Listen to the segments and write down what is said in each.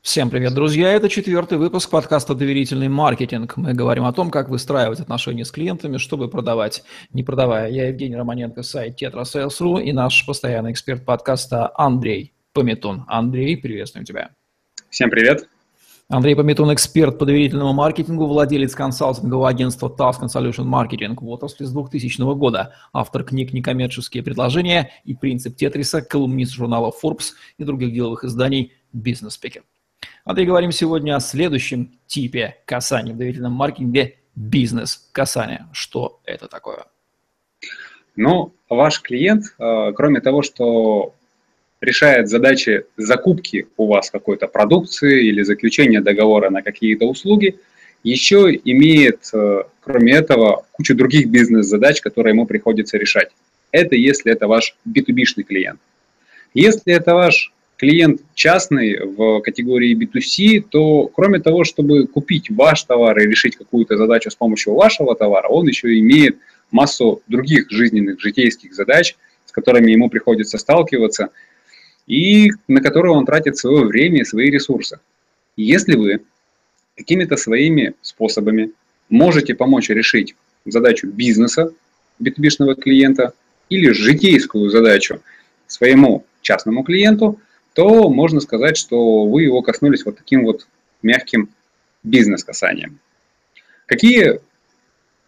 Всем привет, друзья! Это четвертый выпуск подкаста «Доверительный маркетинг». Мы говорим о том, как выстраивать отношения с клиентами, чтобы продавать, не продавая. Я Евгений Романенко, сайт TetraSales.ru и наш постоянный эксперт подкаста Андрей Пометун. Андрей, приветствуем тебя. Всем привет! Андрей Пометун, эксперт по доверительному маркетингу, владелец консалтингового агентства Task Solution Marketing в отрасли с 2000 года, автор книг «Некоммерческие предложения» и «Принцип Тетриса», колумнист журнала Forbes и других деловых изданий «Бизнес-спикер». Андрей, говорим сегодня о следующем типе касания в доверительном маркетинге – бизнес-касание. Что это такое? Ну, ваш клиент, э, кроме того, что решает задачи закупки у вас какой-то продукции или заключения договора на какие-то услуги, еще имеет, э, кроме этого, кучу других бизнес-задач, которые ему приходится решать. Это если это ваш B2B-шный клиент. Если это ваш клиент частный в категории B2C, то кроме того, чтобы купить ваш товар и решить какую-то задачу с помощью вашего товара, он еще имеет массу других жизненных, житейских задач, с которыми ему приходится сталкиваться – и на которую он тратит свое время и свои ресурсы. Если вы какими-то своими способами можете помочь решить задачу бизнеса B2B клиента или житейскую задачу своему частному клиенту, то можно сказать, что вы его коснулись вот таким вот мягким бизнес-касанием. Какие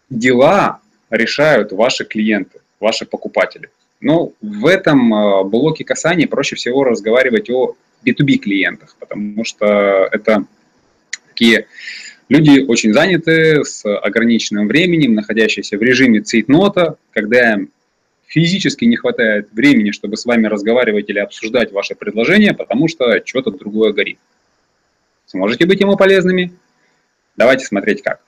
дела решают ваши клиенты, ваши покупатели? Но в этом а, блоке касаний проще всего разговаривать о B2B клиентах, потому что это такие люди очень заняты, с ограниченным временем, находящиеся в режиме цейтнота, когда им физически не хватает времени, чтобы с вами разговаривать или обсуждать ваше предложение, потому что что-то другое горит. Сможете быть ему полезными? Давайте смотреть как.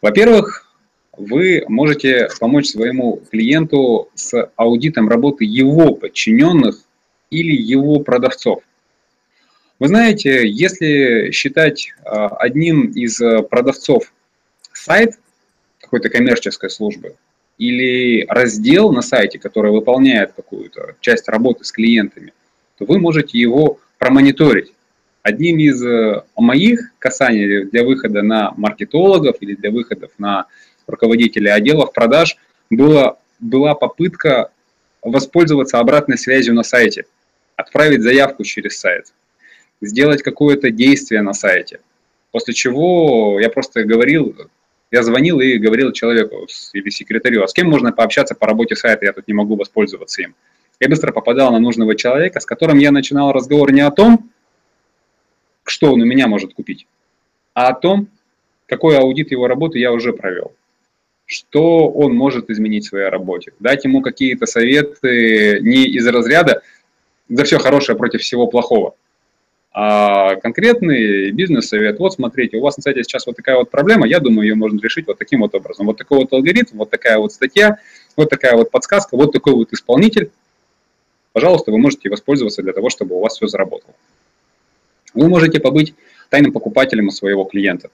Во-первых, вы можете помочь своему клиенту с аудитом работы его подчиненных или его продавцов. Вы знаете, если считать а, одним из продавцов сайт какой-то коммерческой службы или раздел на сайте, который выполняет какую-то часть работы с клиентами, то вы можете его промониторить. Одним из э, моих касаний для выхода на маркетологов или для выходов на руководителей отделов продаж было, была попытка воспользоваться обратной связью на сайте, отправить заявку через сайт, сделать какое-то действие на сайте. После чего я просто говорил, я звонил и говорил человеку или секретарю, а с кем можно пообщаться по работе сайта, я тут не могу воспользоваться им. Я быстро попадал на нужного человека, с которым я начинал разговор не о том, что он у меня может купить, а о том, какой аудит его работы я уже провел что он может изменить в своей работе. Дать ему какие-то советы не из разряда «за все хорошее против всего плохого», а конкретный бизнес-совет. Вот смотрите, у вас на сайте сейчас вот такая вот проблема, я думаю, ее можно решить вот таким вот образом. Вот такой вот алгоритм, вот такая вот статья, вот такая вот подсказка, вот такой вот исполнитель. Пожалуйста, вы можете воспользоваться для того, чтобы у вас все заработало. Вы можете побыть тайным покупателем у своего клиента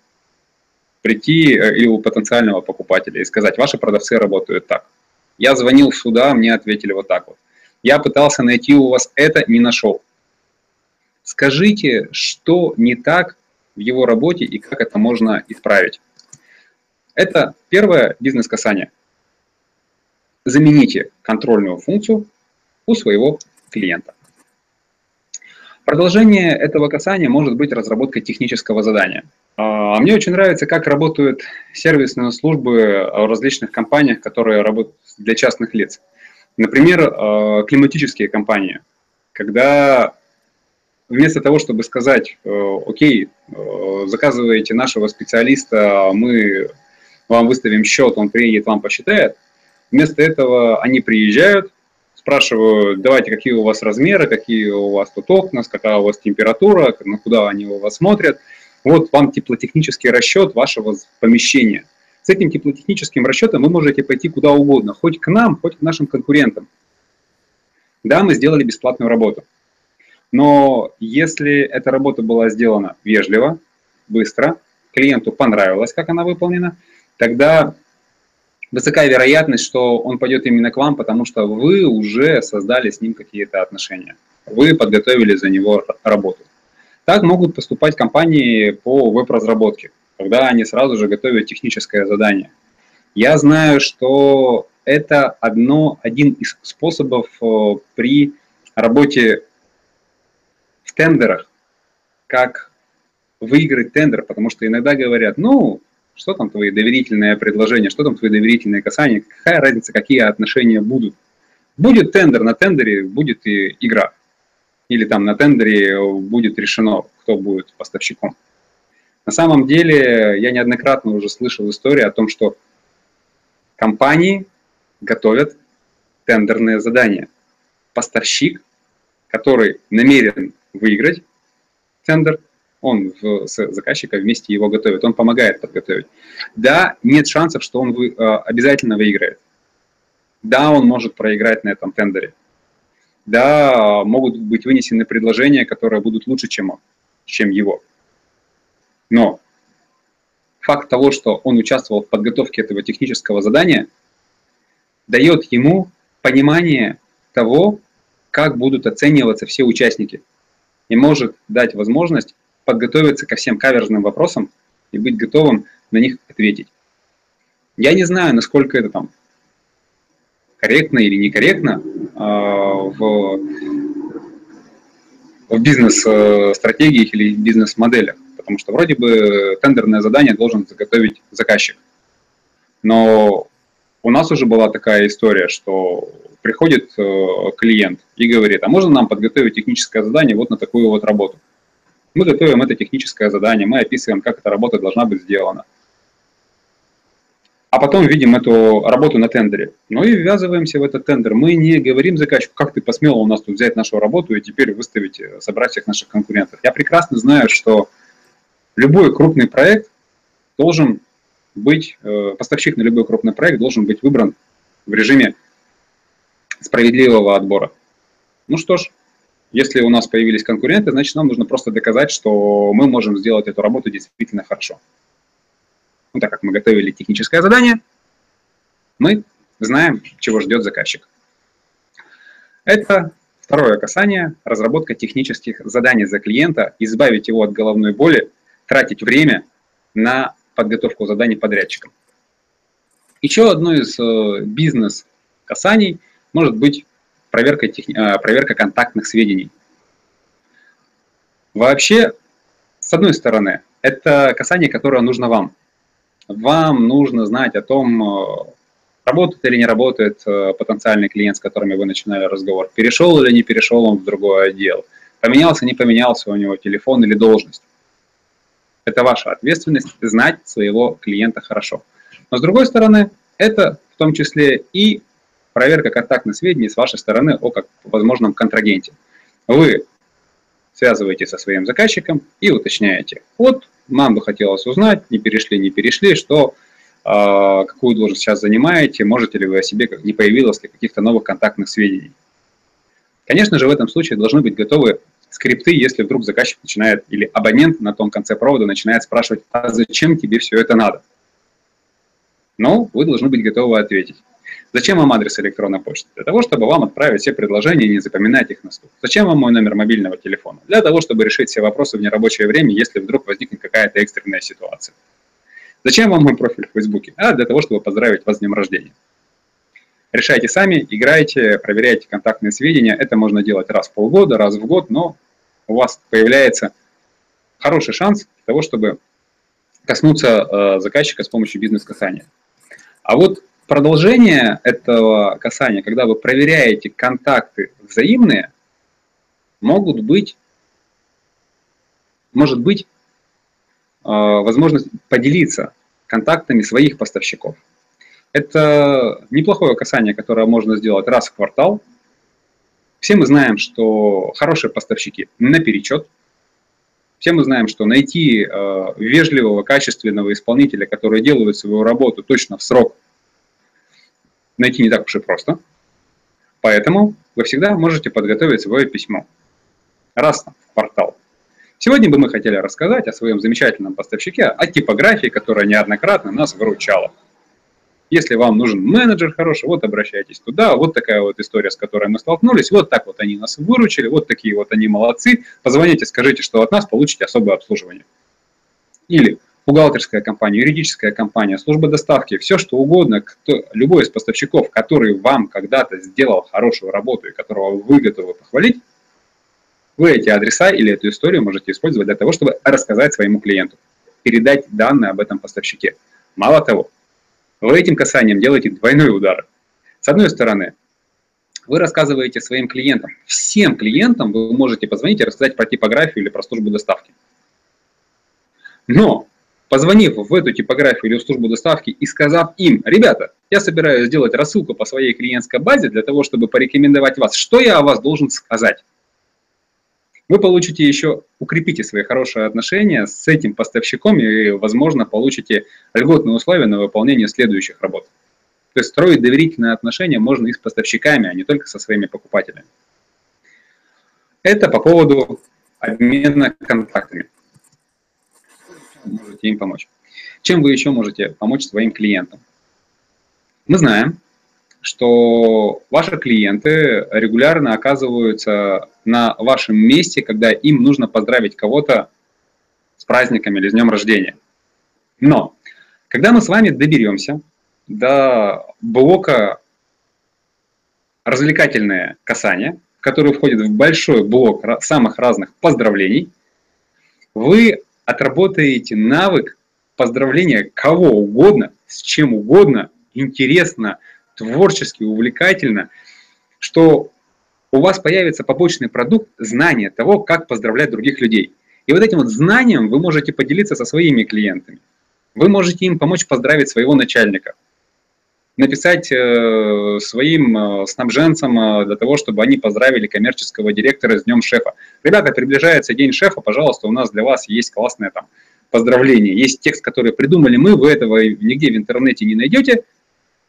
прийти э, или у потенциального покупателя и сказать, ваши продавцы работают так. Я звонил сюда, мне ответили вот так вот. Я пытался найти у вас это, не нашел. Скажите, что не так в его работе и как это можно исправить. Это первое бизнес-касание. Замените контрольную функцию у своего клиента. Продолжение этого касания может быть разработка технического задания – а мне очень нравится, как работают сервисные службы в различных компаниях, которые работают для частных лиц. Например, а, климатические компании, когда вместо того, чтобы сказать, э, окей, э, заказываете нашего специалиста, мы вам выставим счет, он приедет, вам посчитает, вместо этого они приезжают, спрашивают, давайте, какие у вас размеры, какие у вас тут окна, какая у вас температура, на куда они у вас смотрят – вот вам теплотехнический расчет вашего помещения. С этим теплотехническим расчетом вы можете пойти куда угодно, хоть к нам, хоть к нашим конкурентам. Да, мы сделали бесплатную работу. Но если эта работа была сделана вежливо, быстро, клиенту понравилось, как она выполнена, тогда высокая вероятность, что он пойдет именно к вам, потому что вы уже создали с ним какие-то отношения. Вы подготовили за него работу. Так могут поступать компании по веб-разработке, когда они сразу же готовят техническое задание. Я знаю, что это одно, один из способов э, при работе тендерах, как выиграть тендер, потому что иногда говорят, ну, что там твои доверительные предложения, что там твои доверительные касания, какая разница, какие отношения будут. Будет тендер, на тендере будет и игра. Или там на тендере будет решено, кто будет поставщиком. На самом деле, я неоднократно уже слышал историю о том, что компании готовят тендерные задания. Поставщик, который намерен выиграть тендер, он в, с заказчиком вместе его готовит, он помогает подготовить. Да, нет шансов, что он вы, э, обязательно выиграет. Да, он может проиграть на этом тендере. Да, могут быть вынесены предложения, которые будут лучше, чем, он, чем его. Но факт того, что он участвовал в подготовке этого технического задания, дает ему понимание того, как будут оцениваться все участники и может дать возможность подготовиться ко всем каверзным вопросам и быть готовым на них ответить. Я не знаю, насколько это там корректно или некорректно э, в, в бизнес-стратегиях или бизнес-моделях, потому что вроде бы тендерное задание должен заготовить заказчик. Но у нас уже была такая история, что приходит э, клиент и говорит, а можно нам подготовить техническое задание вот на такую вот работу? Мы готовим это техническое задание, мы описываем, как эта работа должна быть сделана. А потом видим эту работу на тендере. Ну и ввязываемся в этот тендер. Мы не говорим заказчику, как ты посмел у нас тут взять нашу работу и теперь выставить, э, собрать всех наших конкурентов. Я прекрасно знаю, что любой крупный проект должен быть, э, поставщик на любой крупный проект должен быть выбран в режиме справедливого отбора. Ну что ж, если у нас появились конкуренты, значит, нам нужно просто доказать, что мы можем сделать эту работу действительно хорошо. Ну, так как мы готовили техническое задание, мы знаем, чего ждет заказчик. Это второе касание, разработка технических заданий за клиента, избавить его от головной боли, тратить время на подготовку заданий подрядчикам. Еще одно из э, бизнес-касаний может быть проверка, техни... А, проверка контактных сведений. Вообще, с одной стороны, это касание, которое нужно вам. Вам нужно знать о том, э, работает или не работает э, потенциальный клиент, с которым вы начинали разговор, перешел или не перешел он в другой отдел, поменялся, не поменялся у него телефон или должность. Это ваша ответственность знать своего клиента хорошо. Но с другой стороны, это в том числе и проверка контактных сведений с вашей стороны о как возможном контрагенте. Вы связываетесь со своим заказчиком и уточняете. Вот, нам бы хотелось узнать, не перешли, не перешли, что э, какую должность сейчас занимаете, можете ли вы о себе, не появилось ли каких-то новых контактных сведений. Конечно же, в этом случае должны быть готовы скрипты, если вдруг заказчик начинает, или абонент на том конце провода начинает спрашивать, а зачем тебе все это надо? Но вы должны быть готовы ответить. Зачем вам адрес электронной почты? Для того, чтобы вам отправить все предложения и не запоминать их на слух. Зачем вам мой номер мобильного телефона? Для того, чтобы решить все вопросы в нерабочее время, если вдруг возникнет какая-то экстренная ситуация. Зачем вам мой профиль в Фейсбуке? А для того, чтобы поздравить вас с днем рождения. Решайте сами, играйте, проверяйте контактные сведения. Это можно делать раз в полгода, раз в год, но у вас появляется хороший шанс того, чтобы коснуться э, заказчика с помощью бизнес-касания. А вот продолжение этого касания, когда вы проверяете контакты взаимные, могут быть, может быть э, возможность поделиться контактами своих поставщиков. Это неплохое касание, которое можно сделать раз в квартал. Все мы знаем, что хорошие поставщики наперечет. Все мы знаем, что найти э, вежливого, качественного исполнителя, который делает свою работу точно в срок, найти не так уж и просто. Поэтому вы всегда можете подготовить свое письмо раз в квартал. Сегодня бы мы хотели рассказать о своем замечательном поставщике, о типографии, которая неоднократно нас выручала. Если вам нужен менеджер хороший, вот обращайтесь туда, вот такая вот история, с которой мы столкнулись, вот так вот они нас выручили, вот такие вот они молодцы, позвоните, скажите, что от нас получите особое обслуживание. Или бухгалтерская компания, юридическая компания, служба доставки, все что угодно, кто, любой из поставщиков, который вам когда-то сделал хорошую работу и которого вы готовы похвалить, вы эти адреса или эту историю можете использовать для того, чтобы рассказать своему клиенту, передать данные об этом поставщике. Мало того, вы этим касанием делаете двойной удар. С одной стороны, вы рассказываете своим клиентам, всем клиентам вы можете позвонить и рассказать про типографию или про службу доставки. Но, позвонив в эту типографию или в службу доставки и сказав им, ребята, я собираюсь сделать рассылку по своей клиентской базе для того, чтобы порекомендовать вас, что я о вас должен сказать? вы получите еще, укрепите свои хорошие отношения с этим поставщиком и, возможно, получите льготные условия на выполнение следующих работ. То есть строить доверительные отношения можно и с поставщиками, а не только со своими покупателями. Это по поводу обмена контактами. Можете им помочь. Чем вы еще можете помочь своим клиентам? Мы знаем, что ваши клиенты регулярно оказываются на вашем месте, когда им нужно поздравить кого-то с праздниками или с днем рождения. Но когда мы с вами доберемся до блока развлекательное касание, который входит в большой блок самых разных поздравлений, вы отработаете навык поздравления кого угодно, с чем угодно, интересно, творчески, увлекательно, что у вас появится побочный продукт знания того, как поздравлять других людей. И вот этим вот знанием вы можете поделиться со своими клиентами. Вы можете им помочь поздравить своего начальника, написать э, своим э, снабженцам э, для того, чтобы они поздравили коммерческого директора с днем шефа. Ребята, приближается день шефа, пожалуйста, у нас для вас есть классное там поздравление. Есть текст, который придумали мы, вы этого нигде в интернете не найдете,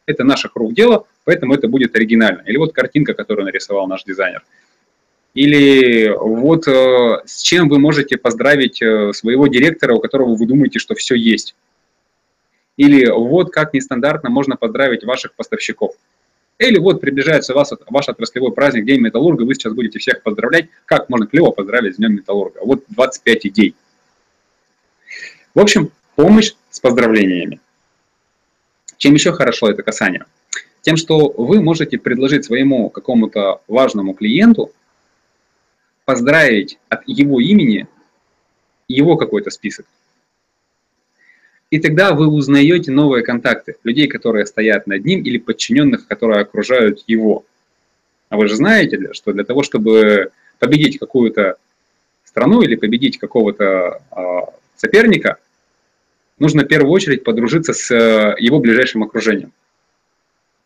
это наших рук дело, поэтому это будет оригинально. Или вот картинка, которую нарисовал наш дизайнер. Или вот с чем вы можете поздравить своего директора, у которого вы думаете, что все есть. Или вот как нестандартно можно поздравить ваших поставщиков. Или вот приближается вас, ваш отраслевой праздник, День металлурга, вы сейчас будете всех поздравлять. Как можно клево поздравить с Днем металлурга? Вот 25 идей. В общем, помощь с поздравлениями. Чем еще хорошо это касание? Тем, что вы можете предложить своему какому-то важному клиенту поздравить от его имени его какой-то список. И тогда вы узнаете новые контакты людей, которые стоят над ним, или подчиненных, которые окружают его. А вы же знаете, что для того, чтобы победить какую-то страну или победить какого-то э, соперника, нужно в первую очередь подружиться с э, его ближайшим окружением.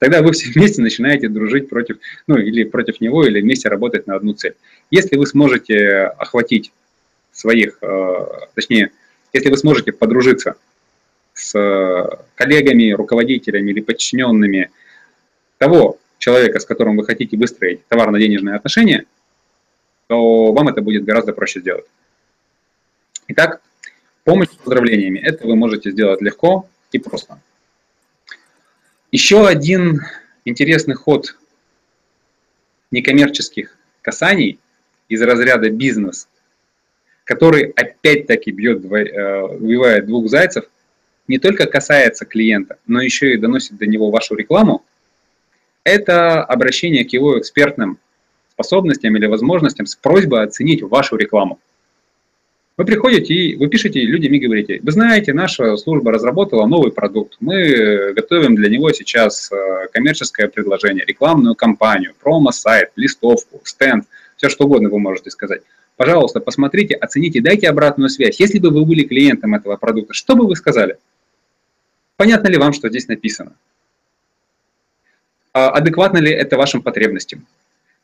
Тогда вы все вместе начинаете дружить против, ну или против него, или вместе работать на одну цель. Если вы сможете охватить своих, э, точнее, если вы сможете подружиться с э, коллегами, руководителями или подчиненными того человека, с которым вы хотите выстроить товарно-денежные отношения, то вам это будет гораздо проще сделать. Итак, Помощь с поздравлениями. Это вы можете сделать легко и просто. Еще один интересный ход некоммерческих касаний из разряда бизнес, который опять-таки бьет, э, убивает двух зайцев, не только касается клиента, но еще и доносит до него вашу рекламу, это обращение к его экспертным способностям или возможностям с просьбой оценить вашу рекламу. Вы приходите и вы пишете людям и говорите, вы знаете, наша служба разработала новый продукт, мы готовим для него сейчас э, коммерческое предложение, рекламную кампанию, промо-сайт, листовку, стенд, все что угодно вы можете сказать. Пожалуйста, посмотрите, оцените, дайте обратную связь. Если бы вы были клиентом этого продукта, что бы вы сказали? Понятно ли вам, что здесь написано? А адекватно ли это вашим потребностям?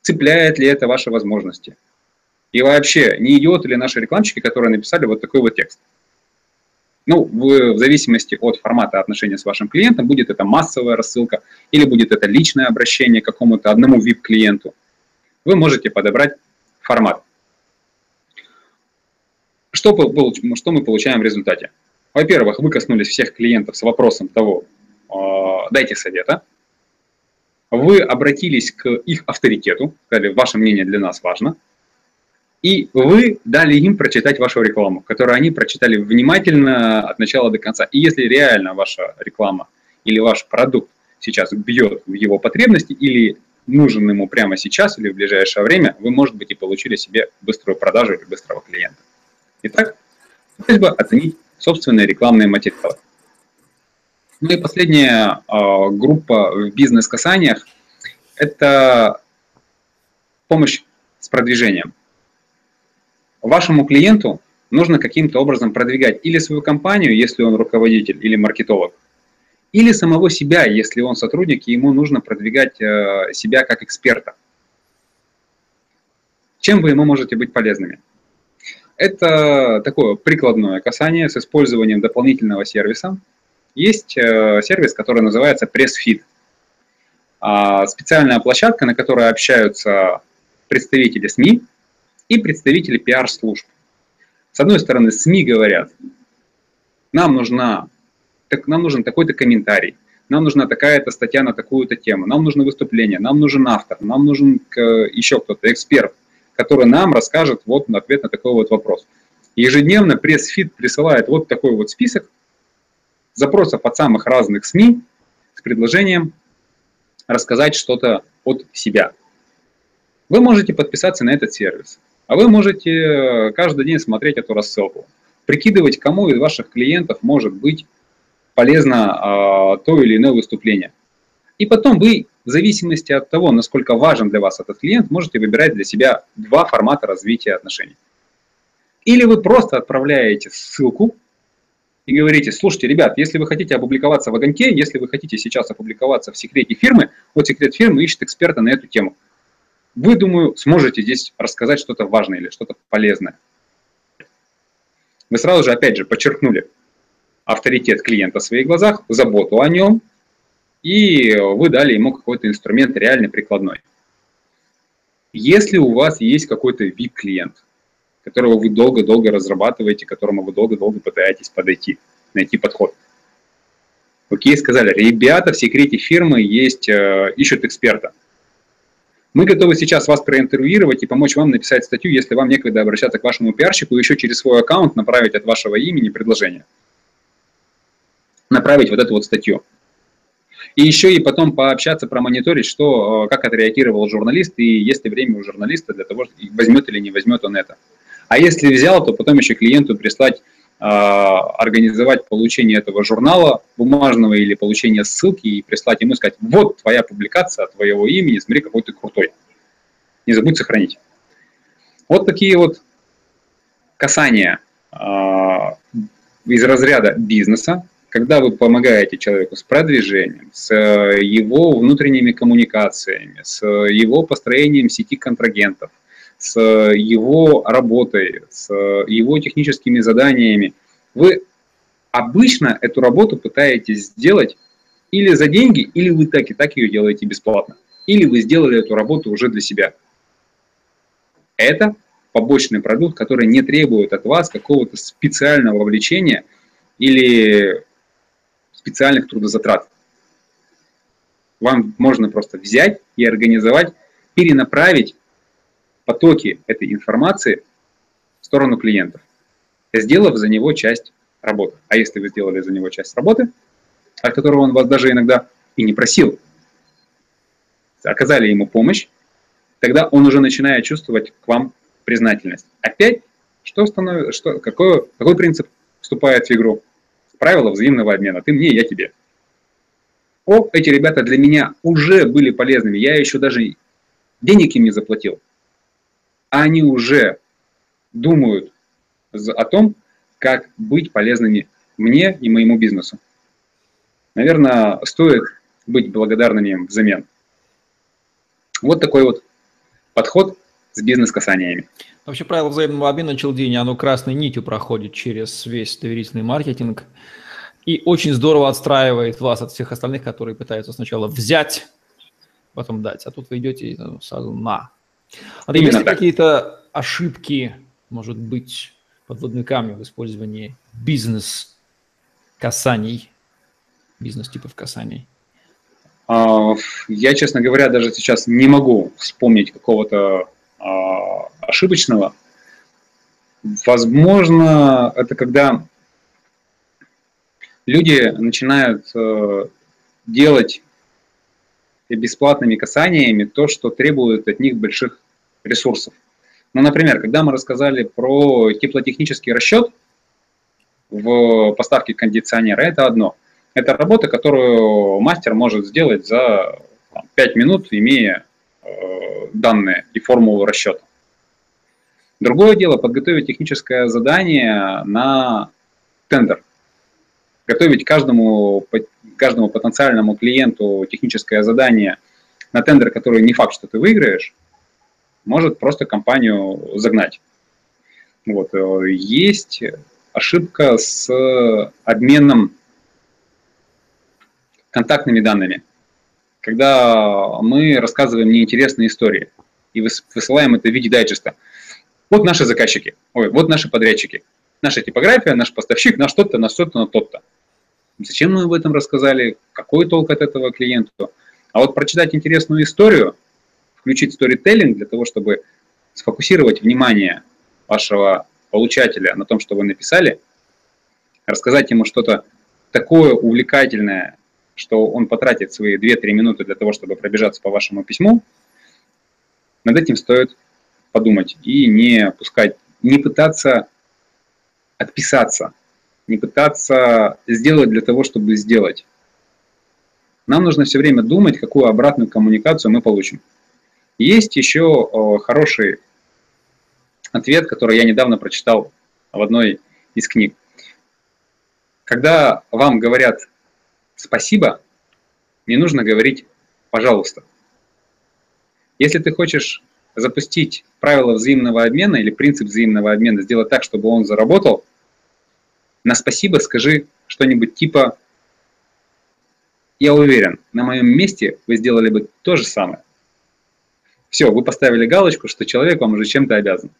Цепляет ли это ваши возможности? И вообще, не идиоты ли наши рекламщики, которые написали вот такой вот текст? Ну, в, в зависимости от формата отношения с вашим клиентом, будет это массовая рассылка или будет это личное обращение к какому-то одному VIP-клиенту. Вы можете подобрать формат. Что, что мы получаем в результате? Во-первых, вы коснулись всех клиентов с вопросом того, а, дайте совета, вы обратились к их авторитету, сказали, ваше мнение для нас важно, и вы дали им прочитать вашу рекламу, которую они прочитали внимательно от начала до конца. И если реально ваша реклама или ваш продукт сейчас бьет в его потребности или нужен ему прямо сейчас или в ближайшее время, вы, может быть, и получили себе быструю продажу или быстрого клиента. Итак, просьба оценить собственные рекламные материалы. Ну и последняя э, группа в бизнес-касаниях – это помощь с продвижением. Вашему клиенту нужно каким-то образом продвигать или свою компанию, если он руководитель или маркетолог, или самого себя, если он сотрудник, и ему нужно продвигать э, себя как эксперта. Чем вы ему можете быть полезными? Это такое прикладное касание с использованием дополнительного сервиса. Есть э, сервис, который называется PressFit. А, специальная площадка, на которой общаются представители СМИ и представители пиар-служб. С одной стороны, СМИ говорят, нам нужна так, нам нужен такой-то комментарий, нам нужна такая-то статья на такую-то тему, нам нужно выступление, нам нужен автор, нам нужен еще кто-то, эксперт, который нам расскажет вот ответ на такой вот вопрос. Ежедневно пресс-фит присылает вот такой вот список запросов от самых разных СМИ с предложением рассказать что-то от себя. Вы можете подписаться на этот сервис, а вы можете э, каждый день смотреть эту рассылку, прикидывать, кому из ваших клиентов может быть полезно а, то или иное выступление. И потом вы, в зависимости от того, насколько важен для вас этот клиент, можете выбирать для себя два формата развития отношений. Или вы просто отправляете ссылку и говорите, слушайте, ребят, если вы хотите опубликоваться в огоньке, если вы хотите сейчас опубликоваться в секрете фирмы, вот секрет фирмы ищет эксперта на эту тему. Вы, думаю, сможете здесь рассказать что-то важное или что-то полезное. Вы сразу же, опять же, подчеркнули, авторитет клиента в своих глазах, заботу о нем, и вы дали ему какой-то инструмент реально прикладной. Если у вас есть какой-то VIP-клиент, которого вы долго-долго разрабатываете, которому вы долго-долго пытаетесь подойти, найти подход. Окей, сказали, ребята в секрете фирмы есть, э, ищут эксперта. Мы готовы сейчас вас проинтервьюировать и помочь вам написать статью, если вам некогда обращаться к вашему пиарщику, еще через свой аккаунт направить от вашего имени предложение направить вот эту вот статью. И еще и потом пообщаться, промониторить, что, э, как отреагировал журналист, и есть ли время у журналиста для того, возьмет или не возьмет он это. А если взял, то потом еще клиенту прислать, э, организовать получение этого журнала бумажного или получение ссылки и прислать ему сказать, вот твоя публикация от твоего имени, смотри, какой ты крутой. Не забудь сохранить. Вот такие вот касания э, из разряда бизнеса, когда вы помогаете человеку с продвижением, с э, его внутренними коммуникациями, с его построением сети контрагентов, с его работой, с его техническими заданиями, вы обычно эту работу пытаетесь сделать или за деньги, или вы так и так ее делаете бесплатно. Или вы сделали эту работу уже для себя. Это побочный продукт, который не требует от вас какого-то специального вовлечения или специальных трудозатрат. Вам можно просто взять и организовать, перенаправить потоки этой информации в сторону клиентов, сделав за него часть работы. А если вы сделали за него часть работы, от которого он вас даже иногда и не просил, оказали ему помощь, тогда он уже начинает чувствовать к вам признательность. Опять, что становится, что, какой, какой принцип вступает в игру? Правила взаимного обмена. Ты мне, я тебе. О, эти ребята для меня уже были полезными. Я еще даже денег им не заплатил. А они уже думают о том, как быть полезными мне и моему бизнесу. Наверное, стоит быть благодарными им взамен. Вот такой вот подход с бизнес-касаниями. Вообще правило взаимного обмена Челдини, оно красной нитью проходит через весь доверительный маркетинг и очень здорово отстраивает вас от всех остальных, которые пытаются сначала взять, потом дать, а тут вы идете ну, сразу на. А есть ли какие-то ошибки, может быть, подводные камни в использовании бизнес-касаний, бизнес-типов касаний? А, я, честно говоря, даже сейчас не могу вспомнить какого-то ошибочного. Возможно, это когда люди начинают э, делать бесплатными касаниями то, что требует от них больших ресурсов. Ну, например, когда мы рассказали про теплотехнический расчет в поставке кондиционера, это одно. Это работа, которую мастер может сделать за там, 5 минут, имея данные и формулу расчета. Другое дело подготовить техническое задание на тендер. Готовить каждому, каждому потенциальному клиенту техническое задание на тендер, который не факт, что ты выиграешь, может просто компанию загнать. Вот. Э, есть ошибка с обменом контактными данными. Когда мы рассказываем неинтересные истории и высылаем это в виде дайджеста. Вот наши заказчики, ой, вот наши подрядчики, наша типография, наш поставщик, наш тот-то, наш тот-то, на тот-то. Зачем мы об этом рассказали? Какой толк от этого клиенту? А вот прочитать интересную историю включить сторителлинг для того, чтобы сфокусировать внимание вашего получателя на том, что вы написали, рассказать ему что-то такое увлекательное, что он потратит свои 2-3 минуты для того, чтобы пробежаться по вашему письму, над этим стоит подумать и не пускать, не пытаться отписаться, не пытаться сделать для того, чтобы сделать. Нам нужно все время думать, какую обратную коммуникацию мы получим. Есть еще хороший ответ, который я недавно прочитал в одной из книг. Когда вам говорят спасибо, не нужно говорить пожалуйста. Если ты хочешь запустить правила взаимного обмена или принцип взаимного обмена, сделать так, чтобы он заработал, на спасибо скажи что-нибудь типа «Я уверен, на моем месте вы сделали бы то же самое». Все, вы поставили галочку, что человек вам уже чем-то обязан.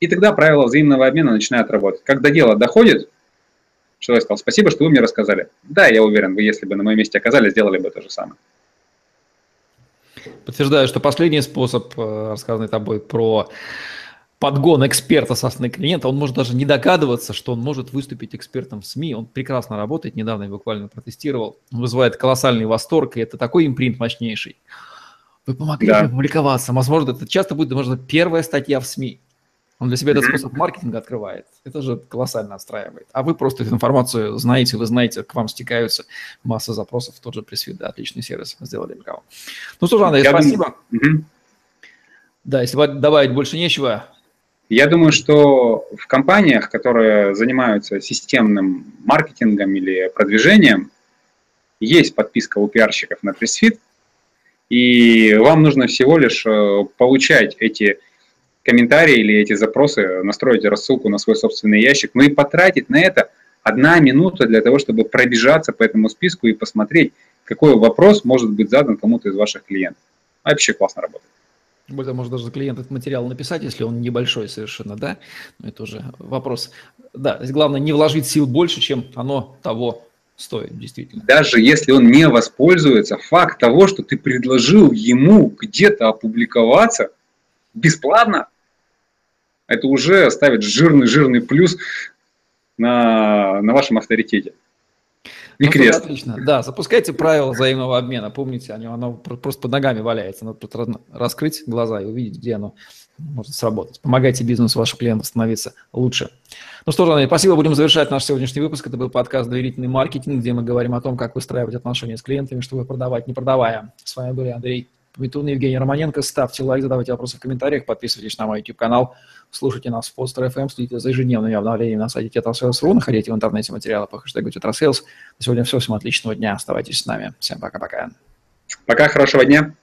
И тогда правила взаимного обмена начинают работать. Когда дело доходит, человек сказал, спасибо, что вы мне рассказали. Да, я уверен, вы, если бы на моем месте оказались, сделали бы то же самое. Подтверждаю, что последний способ, э, рассказанный тобой про подгон эксперта со стороны клиента, он может даже не догадываться, что он может выступить экспертом в СМИ. Он прекрасно работает, недавно я буквально протестировал, вызывает колоссальный восторг, и это такой импринт мощнейший. Вы помогли да. мне публиковаться. Возможно, это часто будет, может, первая статья в СМИ. Он для себя этот способ маркетинга открывает. Это же колоссально отстраивает. А вы просто эту информацию знаете, вы знаете, к вам стекаются масса запросов. Тот же пресс да, отличный сервис сделали для кого. Ну что ж, Андрей, Я спасибо. Думаю... Да, если добавить больше нечего. Я думаю, что в компаниях, которые занимаются системным маркетингом или продвижением, есть подписка у пиарщиков на пресс-фит, и вам нужно всего лишь э, получать эти комментарии или эти запросы, настроить рассылку на свой собственный ящик, ну и потратить на это одна минута для того, чтобы пробежаться по этому списку и посмотреть, какой вопрос может быть задан кому-то из ваших клиентов. Вообще классно работает. Более может даже клиент этот материал написать, если он небольшой совершенно, да? Но это уже вопрос. Да, главное не вложить сил больше, чем оно того стоит, действительно. Даже если он не воспользуется, факт того, что ты предложил ему где-то опубликоваться бесплатно, это уже ставит жирный-жирный плюс на, на вашем авторитете. И ну, крест. Отлично. Да, запускайте правила взаимного обмена. Помните, оно, оно просто под ногами валяется. Надо раскрыть глаза и увидеть, где оно может сработать. Помогайте бизнесу ваших клиентов становиться лучше. Ну что ж, Андрей, спасибо. Будем завершать наш сегодняшний выпуск. Это был подкаст «Доверительный маркетинг», где мы говорим о том, как выстраивать отношения с клиентами, чтобы продавать, не продавая. С вами были Андрей Пометун и Евгений Романенко. Ставьте лайк, задавайте вопросы в комментариях, подписывайтесь на мой YouTube-канал, слушайте нас в Podster FM, следите за ежедневными обновлениями на сайте Tetrasales.ru, находите в интернете материалы по хэштегу Tetrasales. На сегодня все. Всем отличного дня. Оставайтесь с нами. Всем пока-пока. Пока, хорошего дня.